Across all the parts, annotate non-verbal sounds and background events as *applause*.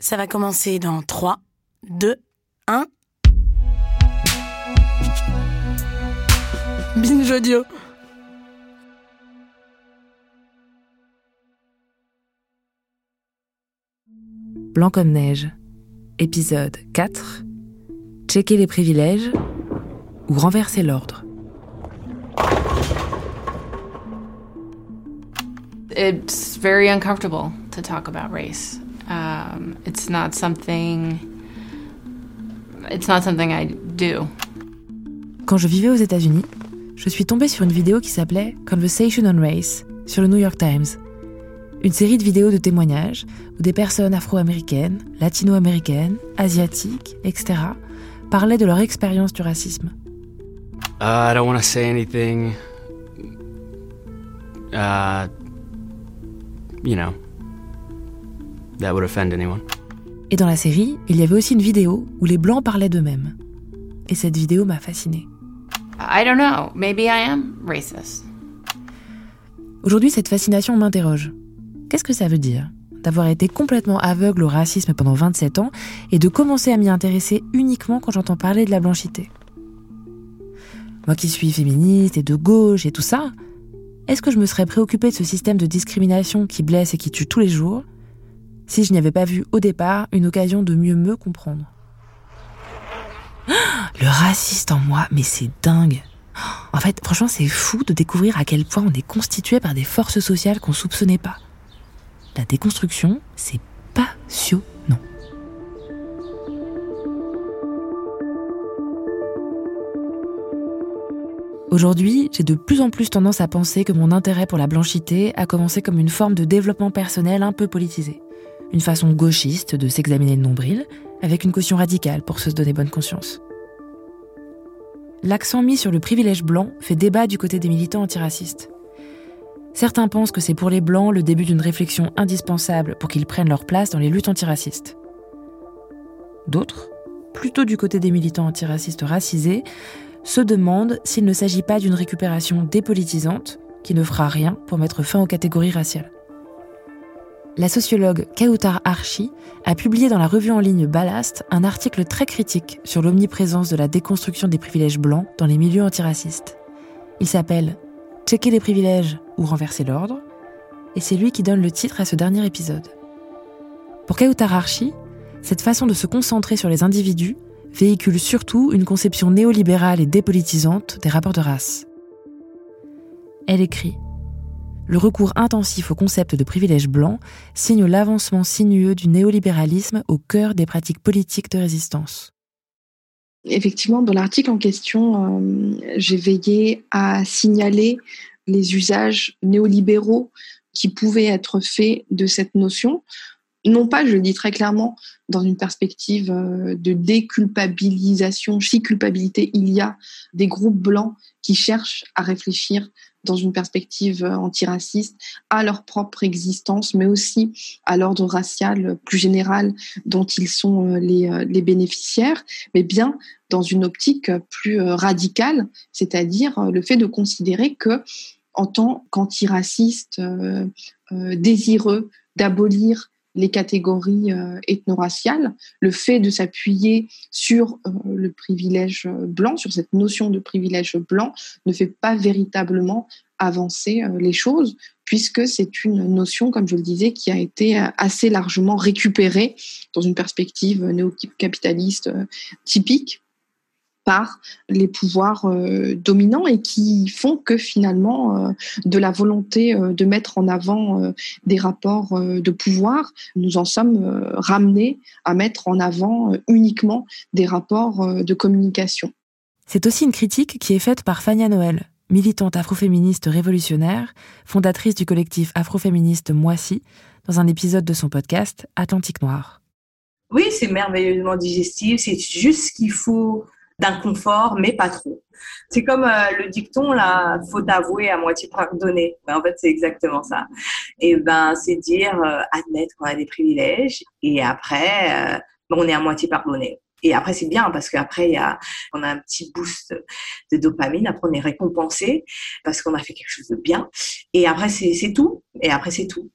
Ça va commencer dans 3 2 1 Binge audio. Blanc comme neige. Épisode 4. Checker les privilèges ou renverser l'ordre. It's very uncomfortable to talk about race. Um, it's not something. It's not something I do. Quand je vivais aux États-Unis, je suis tombée sur une vidéo qui s'appelait Conversation on Race sur le New York Times. Une série de vidéos de témoignages où des personnes afro-américaines, latino-américaines, asiatiques, etc. parlaient de leur expérience du racisme. Uh, I don't want to say anything. Uh, you know, that would offend anyone. Et dans la série, il y avait aussi une vidéo où les blancs parlaient d'eux-mêmes. Et cette vidéo m'a fascinée. I don't know. Maybe I am racist. Aujourd'hui, cette fascination m'interroge. Qu'est-ce que ça veut dire d'avoir été complètement aveugle au racisme pendant 27 ans et de commencer à m'y intéresser uniquement quand j'entends parler de la blanchité? Moi qui suis féministe et de gauche et tout ça, est-ce que je me serais préoccupée de ce système de discrimination qui blesse et qui tue tous les jours si je n'y avais pas vu au départ une occasion de mieux me comprendre Le raciste en moi, mais c'est dingue En fait, franchement, c'est fou de découvrir à quel point on est constitué par des forces sociales qu'on soupçonnait pas. La déconstruction, c'est passionnant. Aujourd'hui, j'ai de plus en plus tendance à penser que mon intérêt pour la blanchité a commencé comme une forme de développement personnel un peu politisé. Une façon gauchiste de s'examiner le nombril, avec une caution radicale pour se donner bonne conscience. L'accent mis sur le privilège blanc fait débat du côté des militants antiracistes. Certains pensent que c'est pour les blancs le début d'une réflexion indispensable pour qu'ils prennent leur place dans les luttes antiracistes. D'autres, plutôt du côté des militants antiracistes racisés, se demandent s'il ne s'agit pas d'une récupération dépolitisante qui ne fera rien pour mettre fin aux catégories raciales. La sociologue Kautar Archi a publié dans la revue en ligne Ballast un article très critique sur l'omniprésence de la déconstruction des privilèges blancs dans les milieux antiracistes. Il s'appelle Checker les privilèges ou renverser l'ordre, et c'est lui qui donne le titre à ce dernier épisode. Pour Kautar Archi, cette façon de se concentrer sur les individus véhicule surtout une conception néolibérale et dépolitisante des rapports de race. Elle écrit Le recours intensif au concept de privilège blanc signe l'avancement sinueux du néolibéralisme au cœur des pratiques politiques de résistance. Effectivement, dans l'article en question, euh, j'ai veillé à signaler les usages néolibéraux qui pouvaient être faits de cette notion. Non pas, je le dis très clairement, dans une perspective euh, de déculpabilisation. Si culpabilité il y a des groupes blancs qui cherchent à réfléchir dans une perspective euh, antiraciste à leur propre existence, mais aussi à l'ordre racial plus général dont ils sont euh, les, les bénéficiaires, mais bien dans une optique plus radicale, c'est-à-dire le fait de considérer que en tant qu'antiraciste euh, euh, désireux d'abolir les catégories euh, ethno-raciales, le fait de s'appuyer sur le privilège blanc, sur cette notion de privilège blanc, ne fait pas véritablement avancer les choses, puisque c'est une notion, comme je le disais, qui a été assez largement récupérée dans une perspective néo-capitaliste typique par les pouvoirs euh, dominants et qui font que finalement, euh, de la volonté euh, de mettre en avant des rapports de pouvoir, nous en sommes ramenés à mettre en avant uniquement des rapports de communication. C'est aussi une critique qui est faite par Fania Noël, militante afroféministe révolutionnaire, fondatrice du collectif afroféministe Moissy, dans un épisode de son podcast Atlantique Noir. Oui, c'est merveilleusement digestif, c'est juste ce qu'il faut d'inconfort, mais pas trop. C'est comme euh, le dicton là, faut avouer à moitié pardonner. Ben, en fait, c'est exactement ça. Et ben, c'est dire euh, admettre qu'on a des privilèges et après, euh, on est à moitié pardonné. Et après, c'est bien parce qu'après, y a, on a un petit boost de dopamine. Après, on est récompensé parce qu'on a fait quelque chose de bien. Et après, c'est tout. Et après, c'est tout.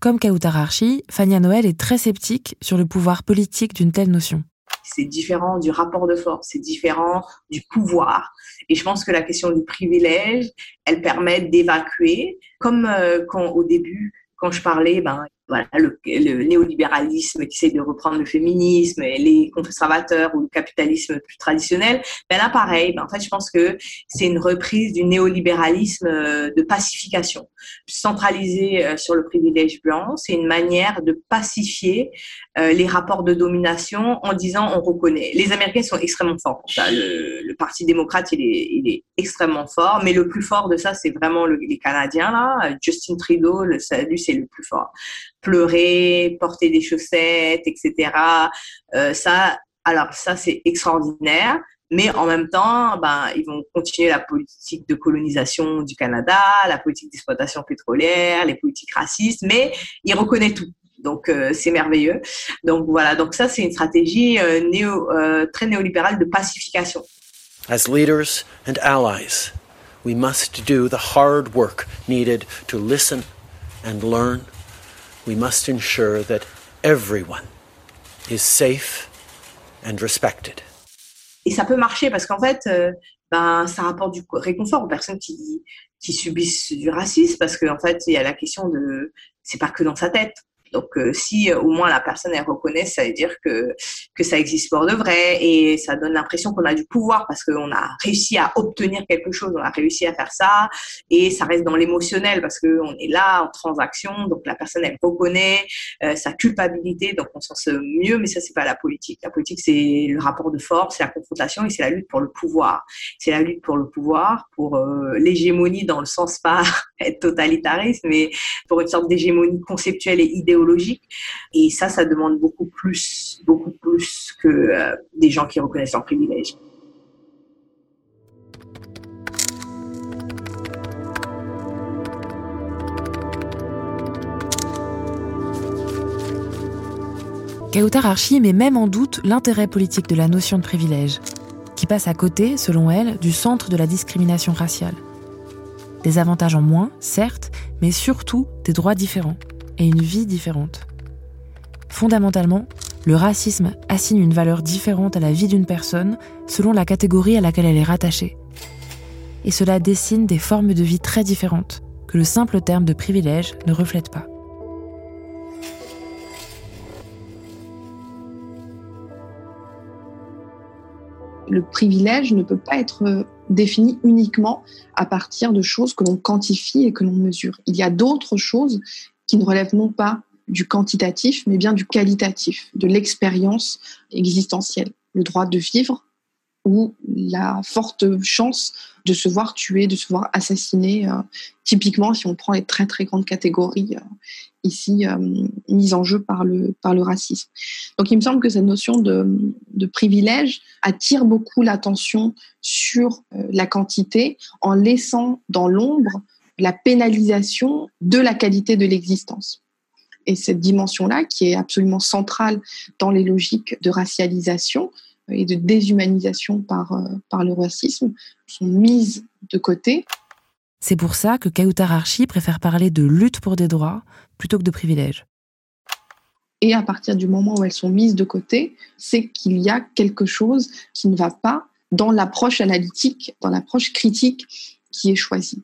Comme Kautar Archi, Fania Noël est très sceptique sur le pouvoir politique d'une telle notion c'est différent du rapport de force, c'est différent du pouvoir. Et je pense que la question du privilège, elle permet d'évacuer, comme euh, quand au début, quand je parlais, ben, voilà, le, néolibéralisme qui essaie de reprendre le féminisme, et les conservateurs ou le capitalisme plus traditionnel, ben là pareil, ben en fait je pense que c'est une reprise du néolibéralisme euh, de pacification, centralisé euh, sur le privilège blanc, c'est une manière de pacifier euh, les rapports de domination en disant on reconnaît. Les Américains sont extrêmement forts Le, le, Parti démocrate il est, il est extrêmement fort, mais le plus fort de ça c'est vraiment les Canadiens là, Justin Trudeau, le, c'est le plus fort pleurer, porter des chaussettes, etc. Euh, ça, alors ça c'est extraordinaire. Mais en même temps, ben, ils vont continuer la politique de colonisation du Canada, la politique d'exploitation pétrolière, les politiques racistes, mais ils reconnaissent tout. Donc euh, c'est merveilleux. Donc voilà, donc ça c'est une stratégie euh, néo, très néolibérale de pacification. We must ensure that everyone is safe and respected. Et ça peut marcher parce qu'en fait, euh, ben, ça rapporte du réconfort aux personnes qui, qui subissent du racisme parce qu'en fait, il y a la question de, c'est pas que dans sa tête. Donc, euh, si euh, au moins la personne elle reconnaît, ça veut dire que que ça existe pour de vrai et ça donne l'impression qu'on a du pouvoir parce qu'on a réussi à obtenir quelque chose, on a réussi à faire ça et ça reste dans l'émotionnel parce que on est là en transaction, donc la personne elle reconnaît euh, sa culpabilité, donc on s'en sent mieux, mais ça c'est pas la politique. La politique c'est le rapport de force, c'est la confrontation et c'est la lutte pour le pouvoir. C'est la lutte pour le pouvoir, pour l'hégémonie dans le sens pas *laughs* être totalitariste, mais pour une sorte d'hégémonie conceptuelle et idéologique et ça, ça demande beaucoup plus, que euh, des gens qui reconnaissent leurs privilèges. Kautar met même en doute l'intérêt politique de la notion de privilège, qui passe à côté, selon elle, du centre de la discrimination raciale. Des avantages en moins, certes, mais surtout des droits différents et une vie différente. Fondamentalement, le racisme assigne une valeur différente à la vie d'une personne selon la catégorie à laquelle elle est rattachée. Et cela dessine des formes de vie très différentes que le simple terme de privilège ne reflète pas. Le privilège ne peut pas être défini uniquement à partir de choses que l'on quantifie et que l'on mesure. Il y a d'autres choses qui ne relève non pas du quantitatif, mais bien du qualitatif, de l'expérience existentielle. Le droit de vivre ou la forte chance de se voir tuer, de se voir assassiner. Euh, typiquement, si on prend les très très grandes catégories euh, ici euh, mises en jeu par le, par le racisme. Donc il me semble que cette notion de, de privilège attire beaucoup l'attention sur la quantité en laissant dans l'ombre la pénalisation de la qualité de l'existence. Et cette dimension-là, qui est absolument centrale dans les logiques de racialisation et de déshumanisation par, euh, par le racisme, sont mises de côté. C'est pour ça que Kautar Archi préfère parler de lutte pour des droits plutôt que de privilèges. Et à partir du moment où elles sont mises de côté, c'est qu'il y a quelque chose qui ne va pas dans l'approche analytique, dans l'approche critique qui est choisie.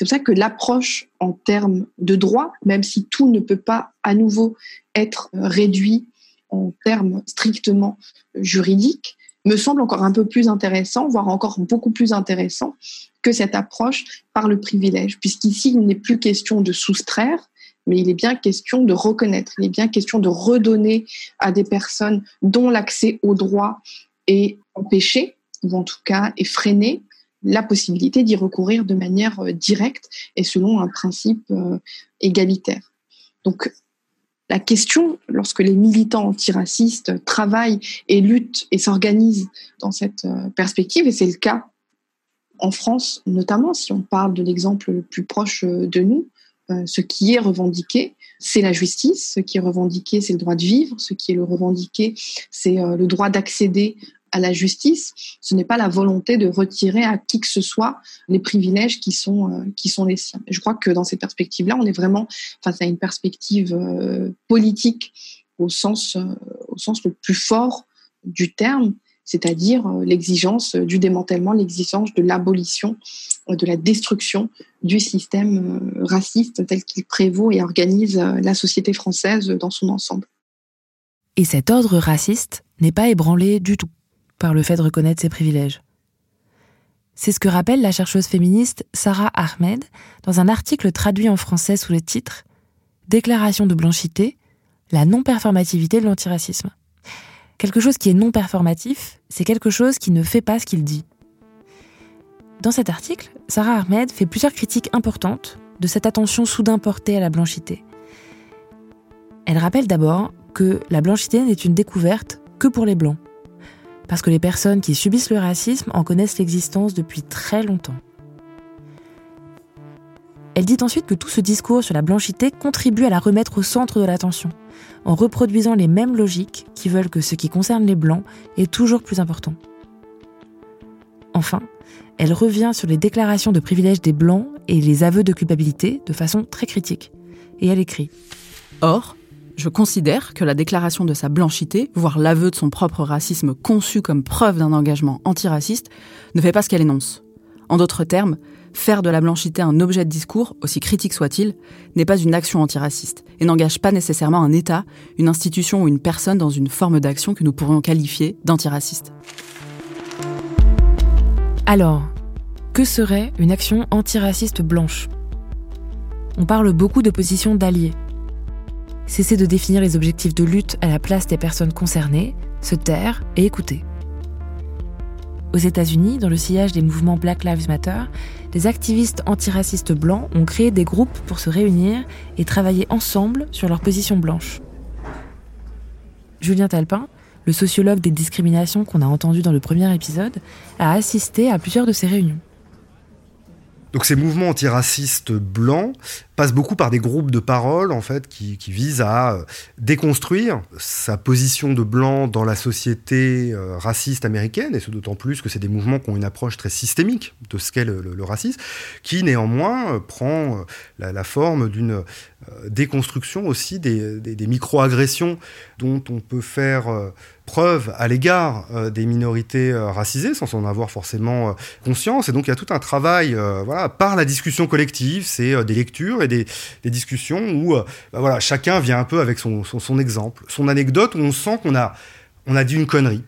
C'est pour ça que l'approche en termes de droit, même si tout ne peut pas à nouveau être réduit en termes strictement juridiques, me semble encore un peu plus intéressant, voire encore beaucoup plus intéressant que cette approche par le privilège, puisqu'ici, il n'est plus question de soustraire, mais il est bien question de reconnaître, il est bien question de redonner à des personnes dont l'accès au droit est empêché, ou en tout cas est freiné, la possibilité d'y recourir de manière euh, directe et selon un principe euh, égalitaire. Donc, La question, lorsque les militants antiracistes travaillent et luttent et s'organisent dans cette euh, perspective, et c'est le cas en France notamment, si on parle de l'exemple le plus proche de nous, ce qui est revendiqué, c'est la justice. Ce qui est revendiqué, c'est le droit de vivre. Ce qui est le revendiqué, c'est le droit d'accéder à la justice, ce n'est pas la volonté de retirer à qui que ce soit les privilèges qui sont, euh, qui sont les siens. je crois que dans ces perspectives-là, on est vraiment face à une perspective euh, politique au sens, euh, au sens le plus fort du terme, c'est-à-dire l'exigence du démantèlement, l'exigence de l'abolition, de la destruction du système raciste tel qu'il prévaut et organise la société française dans son ensemble. Et cet ordre raciste n'est pas ébranlé du tout par le fait de reconnaître ses privilèges. C'est ce que rappelle la chercheuse féministe Sarah Ahmed dans un article traduit en français sous le titre Déclaration de blanchité, la non-performativité de l'antiracisme. Quelque chose qui est non performatif, c'est quelque chose qui ne fait pas ce qu'il dit. Dans cet article, Sarah Ahmed fait plusieurs critiques importantes de cette attention soudain portée à la blanchité. Elle rappelle d'abord que la blanchité n'est une découverte que pour les blancs parce que les personnes qui subissent le racisme en connaissent l'existence depuis très longtemps. Elle dit ensuite que tout ce discours sur la blanchité contribue à la remettre au centre de l'attention, en reproduisant les mêmes logiques qui veulent que ce qui concerne les blancs est toujours plus important. Enfin, elle revient sur les déclarations de privilèges des blancs et les aveux de culpabilité de façon très critique. Et elle écrit Or, je considère que la déclaration de sa blanchité, voire l'aveu de son propre racisme conçu comme preuve d'un engagement antiraciste, ne fait pas ce qu'elle énonce. En d'autres termes, faire de la blanchité un objet de discours, aussi critique soit-il, n'est pas une action antiraciste et n'engage pas nécessairement un État, une institution ou une personne dans une forme d'action que nous pourrions qualifier d'antiraciste. Alors, que serait une action antiraciste blanche? On parle beaucoup de position d'alliés, cesser de définir les objectifs de lutte à la place des personnes concernées, se taire et écouter. Aux États-Unis, dans le sillage des mouvements Black Lives Matter, des activistes antiracistes blancs ont créé des groupes pour se réunir et travailler ensemble sur leur position blanche. Julien Talpin, le sociologue des discriminations qu'on a entendu dans le premier épisode, a assisté à plusieurs de ces réunions. Donc ces mouvements antiracistes blancs passent beaucoup par des groupes de parole en fait qui, visent à euh, déconstruire sa position de blanc dans la société euh, raciste américaine et ce d'autant plus que c'est des mouvements qui ont une approche très systémique de ce qu'est le, racisme, qui néanmoins euh, prend la, forme d'une déconstruction aussi des, des micro-agressions dont on peut faire preuve à l'égard euh, des minorités euh, racisées sans en avoir forcément euh, conscience. Et donc il y a tout un travail voilà, par la discussion collective, c'est des lectures et des, discussions où bah, voilà, chacun vient un peu avec son, son, exemple, son anecdote, où on sent qu'on a, on a dit une connerie.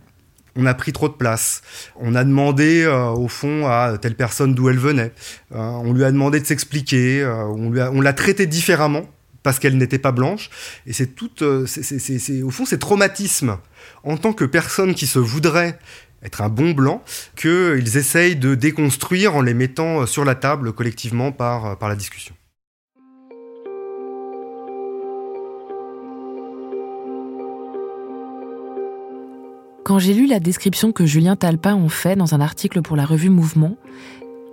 On a pris trop de place. On a demandé, au fond, à telle personne d'où elle venait. on lui a demandé de s'expliquer. on, on l'a traité différemment parce qu'elle n'était pas blanche. Et c'est tout, c'est, au fond, ces traumatismes en tant que personne qui se voudrait être un bon blanc, qu'ils essayent de déconstruire en les mettant sur la table collectivement par, par la discussion. Quand j'ai lu la description que Julien Talpin en fait dans un article pour la revue Mouvement,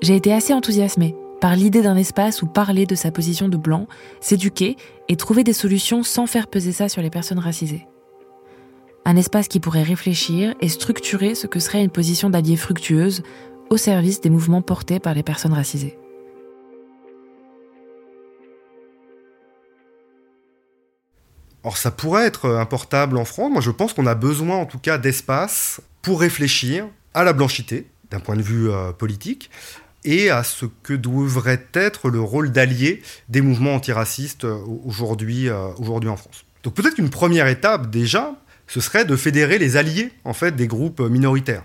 j'ai été assez enthousiasmée par l'idée d'un espace où parler de sa position de blanc, s'éduquer et trouver des solutions sans faire peser ça sur les personnes racisées. Un espace qui pourrait réfléchir et structurer ce que serait une position d'allié fructueuse au service des mouvements portés par les personnes racisées. Or, ça pourrait être importable en France. Moi, je pense qu'on a besoin, en tout cas, d'espace pour réfléchir à la blanchité, d'un point de vue euh, politique, et à ce que devrait être le rôle d'allié des mouvements antiracistes euh, aujourd'hui, euh, aujourd'hui en France. Donc, peut-être qu'une première étape, déjà, ce serait de fédérer les alliés en fait des groupes minoritaires.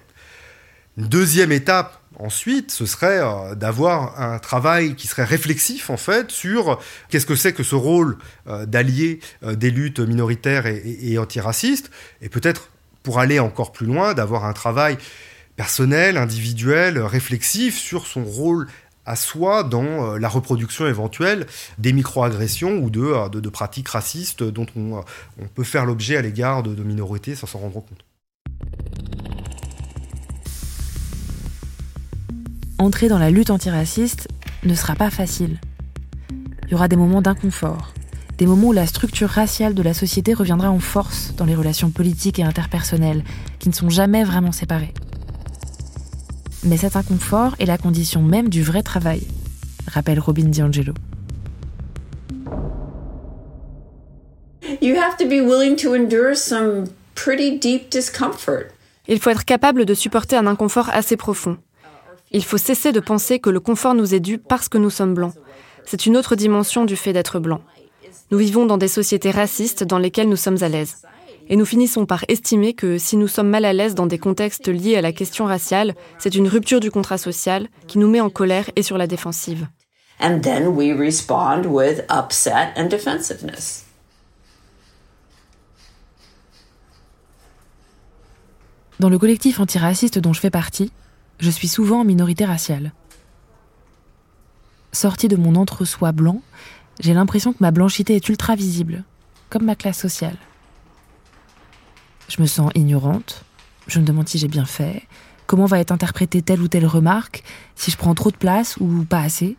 Une deuxième étape ensuite, ce serait euh, d'avoir un travail qui serait réflexif en fait sur qu'est-ce que c'est que ce rôle d'allié des luttes minoritaires et, antiracistes, et peut-être pour aller encore plus loin, d'avoir un travail personnel, individuel, réflexif sur son rôle à soi dans la reproduction éventuelle des microagressions ou de, de, pratiques racistes dont on, on peut faire l'objet à l'égard de minorités sans s'en rendre compte. Entrer dans la lutte antiraciste ne sera pas facile. Il y aura des moments d'inconfort, des moments où la structure raciale de la société reviendra en force dans les relations politiques et interpersonnelles, qui ne sont jamais vraiment séparées. Mais cet inconfort est la condition même du vrai travail, rappelle Robin DiAngelo. You have to be willing to endure some pretty deep discomfort. Il faut être capable de supporter un inconfort assez profond. Il faut cesser de penser que le confort nous est dû parce que nous sommes blancs. C'est une autre dimension du fait d'être blanc. Nous vivons dans des sociétés racistes dans lesquelles nous sommes à l'aise. Et nous finissons par estimer que si nous sommes mal à l'aise dans des contextes liés à la question raciale, c'est une rupture du contrat social qui nous met en colère et sur la défensive. And then we respond with upset and defensiveness. Dans le collectif antiraciste dont je fais partie, je suis souvent en minorité raciale. Sortie de mon entre-soi blanc, j'ai l'impression que ma blanchité est ultra visible, comme ma classe sociale. Je me sens ignorante, je me demande si j'ai bien fait, comment va être interprétée telle ou telle remarque, si je prends trop de place ou pas assez?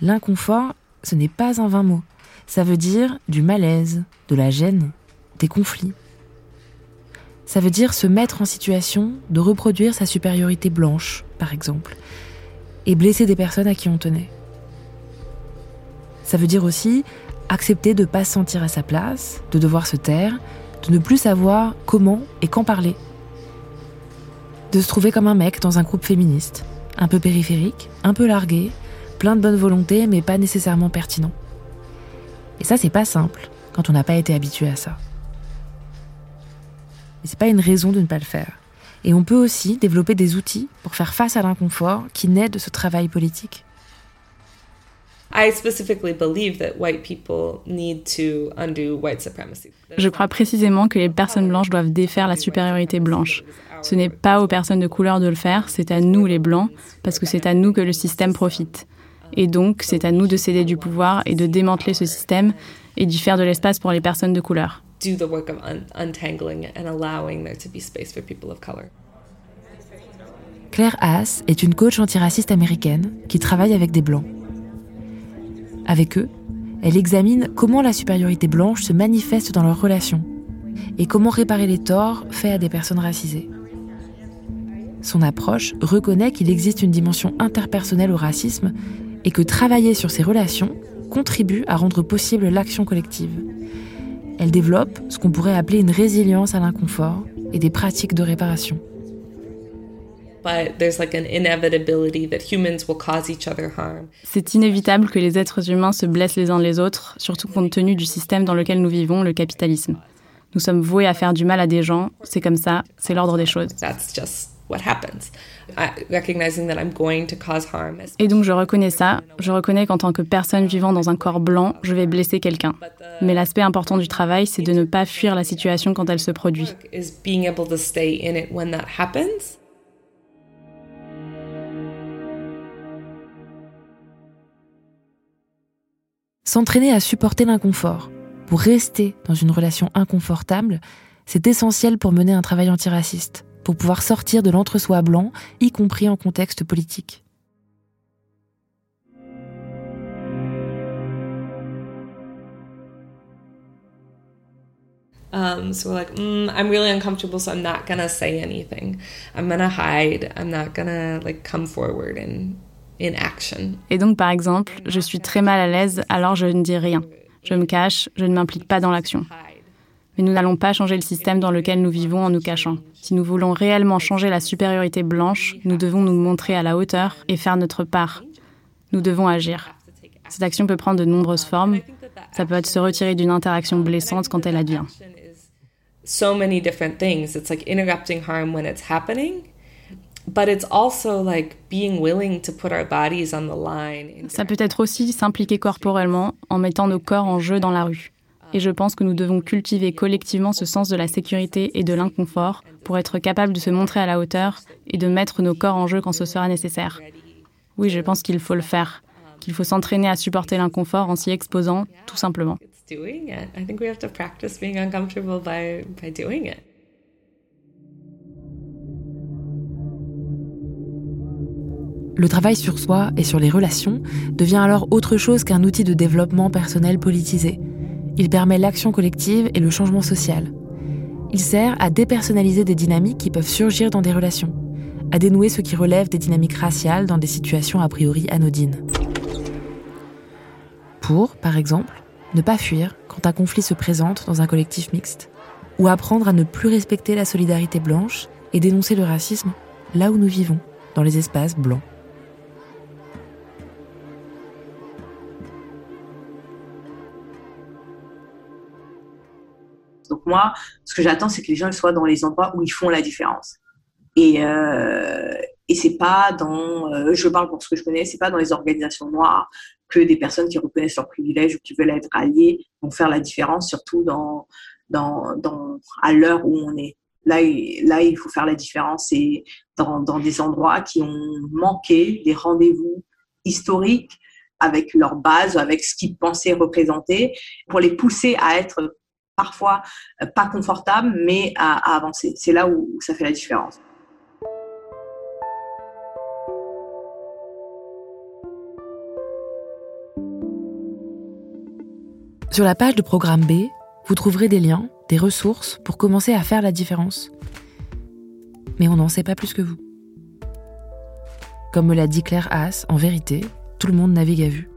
L'inconfort, ce n'est pas un vain mot. Ça veut dire du malaise, de la gêne, des conflits. Ça veut dire se mettre en situation de reproduire sa supériorité blanche, par exemple, et blesser des personnes à qui on tenait. Ça veut dire aussi accepter de ne pas se sentir à sa place, de devoir se taire, de ne plus savoir comment et quand parler. De se trouver comme un mec dans un groupe féministe, un peu périphérique, un peu largué, plein de bonne volonté mais pas nécessairement pertinent. Et ça, c'est pas simple quand on n'a pas été habitué à ça. Mais c'est pas une raison de ne pas le faire. Et on peut aussi développer des outils pour faire face à l'inconfort qui naît de ce travail politique. Je crois précisément que les personnes blanches doivent défaire la supériorité blanche. Ce n'est pas aux personnes de couleur de le faire, c'est à nous les blancs, parce que c'est à nous que le système profite. Et donc, c'est à nous de céder du pouvoir et de démanteler ce système et d'y faire de l'espace pour les personnes de couleur. Claire Haas est une coach antiraciste américaine qui travaille avec des blancs. Avec eux, elle examine comment la supériorité blanche se manifeste dans leurs relations et comment réparer les torts faits à des personnes racisées. Son approche reconnaît qu'il existe une dimension interpersonnelle au racisme et que travailler sur ces relations contribue à rendre possible l'action collective. Elle développe ce qu'on pourrait appeler une résilience à l'inconfort et des pratiques de réparation. C'est inévitable que les êtres humains se blessent les uns les autres, surtout compte tenu du système dans lequel nous vivons, le capitalisme. Nous sommes voués à faire du mal à des gens, c'est comme ça, c'est l'ordre des choses. Et donc je reconnais ça, je reconnais qu'en tant que personne vivant dans un corps blanc, je vais blesser quelqu'un. Mais l'aspect important du travail, c'est de ne pas fuir la situation quand elle se produit. S'entraîner à supporter l'inconfort, pour rester dans une relation inconfortable, c'est essentiel pour mener un travail antiraciste pour pouvoir sortir de l'entre-soi blanc, y compris en contexte politique. Et donc, par exemple, je suis très mal à l'aise, alors je ne dis rien. Je me cache, je ne m'implique pas dans l'action. Mais nous n'allons pas changer le système dans lequel nous vivons en nous cachant. Si nous voulons réellement changer la supériorité blanche, nous devons nous montrer à la hauteur et faire notre part. Nous devons agir. Cette action peut prendre de nombreuses formes. Ça peut être se retirer d'une interaction blessante quand elle advient. So many different things. It's like interrupting harm when it's happening. Ça peut être aussi s'impliquer corporellement en mettant nos corps en jeu dans la rue. Et je pense que nous devons cultiver collectivement ce sens de la sécurité et de l'inconfort pour être capables de se montrer à la hauteur et de mettre nos corps en jeu quand ce sera nécessaire. Oui, je pense qu'il faut le faire, qu'il faut s'entraîner à supporter l'inconfort en s'y exposant, tout simplement. Le travail sur soi et sur les relations devient alors autre chose qu'un outil de développement personnel politisé. Il permet l'action collective et le changement social. Il sert à dépersonnaliser des dynamiques qui peuvent surgir dans des relations, à dénouer ce qui relève des dynamiques raciales dans des situations a priori anodines. Pour, par exemple, ne pas fuir quand un conflit se présente dans un collectif mixte, ou apprendre à ne plus respecter la solidarité blanche et dénoncer le racisme là où nous vivons, dans les espaces blancs. Moi, ce que j'attends, c'est que les gens soient dans les endroits où ils font la différence. Et, euh, et c'est pas dans, euh, je parle pour ce que je connais, c'est pas dans les organisations noires que des personnes qui reconnaissent leurs privilèges ou qui veulent être alliés vont faire la différence, surtout dans, à l'heure où on est. Là, là, il faut faire la différence et dans, dans des endroits qui ont manqué des rendez-vous historiques avec leur base, avec ce qu'ils pensaient représenter, pour les pousser à être parfois euh, pas confortable, mais à, avancer. C'est là où ça fait la différence. Sur la page de programme B, vous trouverez des liens, des ressources pour commencer à faire la différence. Mais on n'en sait pas plus que vous. Comme me l'a dit Claire Haas, en vérité, tout le monde navigue à vue.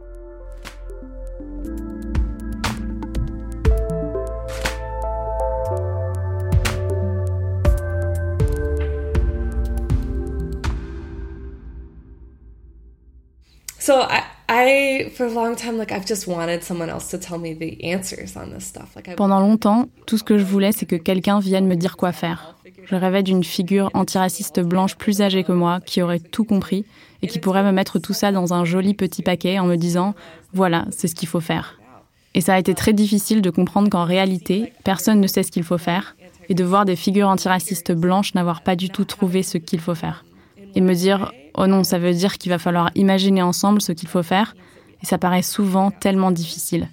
So I, I for a long time like I've just wanted someone else to tell me the answers on this stuff. Like Pendant longtemps, tout ce que je voulais c'est que quelqu'un vienne me dire quoi faire. Je rêvais d'une figure antiraciste blanche plus âgée que moi qui aurait tout compris et qui pourrait me mettre tout ça dans un joli petit paquet en me disant voilà, c'est ce qu'il faut faire. Et ça a été très difficile de comprendre qu'en réalité, personne ne sait ce qu'il faut faire et de voir des figures antiracistes blanches n'avoir pas du tout trouvé ce qu'il faut faire. Et me dire oh non, ça veut dire qu'il va falloir imaginer ensemble ce qu'il faut faire, et ça paraît souvent tellement difficile.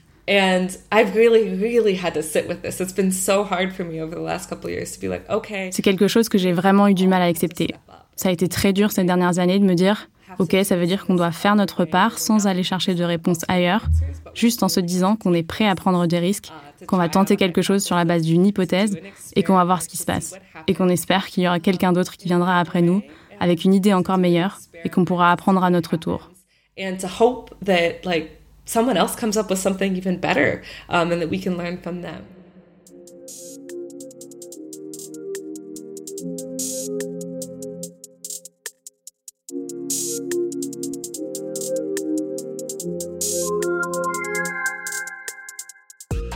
C'est quelque chose que j'ai vraiment eu du mal à accepter. Ça a été très dur ces dernières années de me dire, ok, ça veut dire qu'on doit faire notre part sans aller chercher de réponses ailleurs, juste en se disant qu'on est prêt à prendre des risques, qu'on va tenter quelque chose sur la base d'une hypothèse et qu'on va voir ce qui se passe, et qu'on espère qu'il y aura quelqu'un d'autre qui viendra après nous avec une idée encore meilleure et qu'on pourra apprendre à notre tour. And to hope that like someone else comes up with something even better um, and that we can learn from them.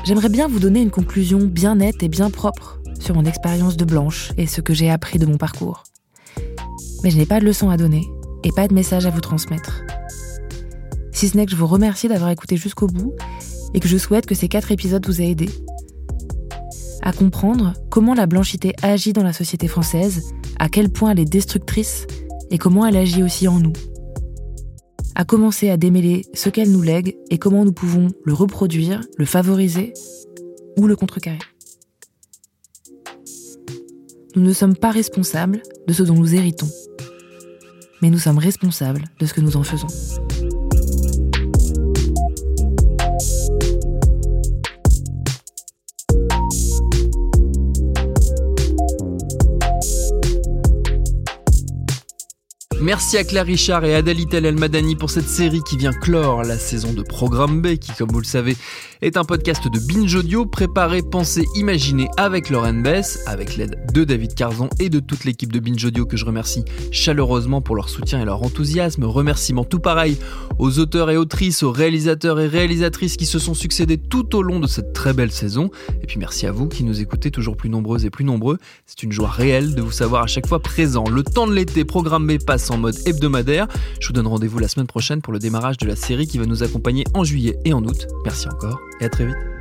J'aimerais bien vous donner une conclusion bien nette et bien propre sur mon expérience de blanche et ce que j'ai appris de mon parcours mais je n'ai pas de leçon à donner et pas de message à vous transmettre. Si ce n'est que je vous remercie d'avoir écouté jusqu'au bout et que je souhaite que ces quatre épisodes vous aient aidé à comprendre comment la blanchité agit dans la société française, à quel point elle est destructrice et comment elle agit aussi en nous. À commencer à démêler ce qu'elle nous lègue et comment nous pouvons le reproduire, le favoriser ou le contrecarrer. Nous ne sommes pas responsables de ce dont nous héritons mais nous sommes responsables de ce que nous en faisons. Merci à Claire Richard et Adalitel El Madani pour cette série qui vient clore la saison de Programme B qui, comme vous le savez, est un podcast de Binge Audio préparé, pensé, imaginé avec Lauren Bess, avec l'aide de David Carzon et de toute l'équipe de Binge Audio que je remercie chaleureusement pour leur soutien et leur enthousiasme. Remerciements tout pareil aux auteurs et autrices, aux réalisateurs et réalisatrices qui se sont succédés tout au long de cette très belle saison. Et puis merci à vous qui nous écoutez toujours plus nombreuses et plus nombreux. C'est une joie réelle de vous savoir à chaque fois présent. Le temps de l'été, Programme B passe en mode hebdomadaire. Je vous donne rendez-vous la semaine prochaine pour le démarrage de la série qui va nous accompagner en juillet et en août. Merci encore et à très vite.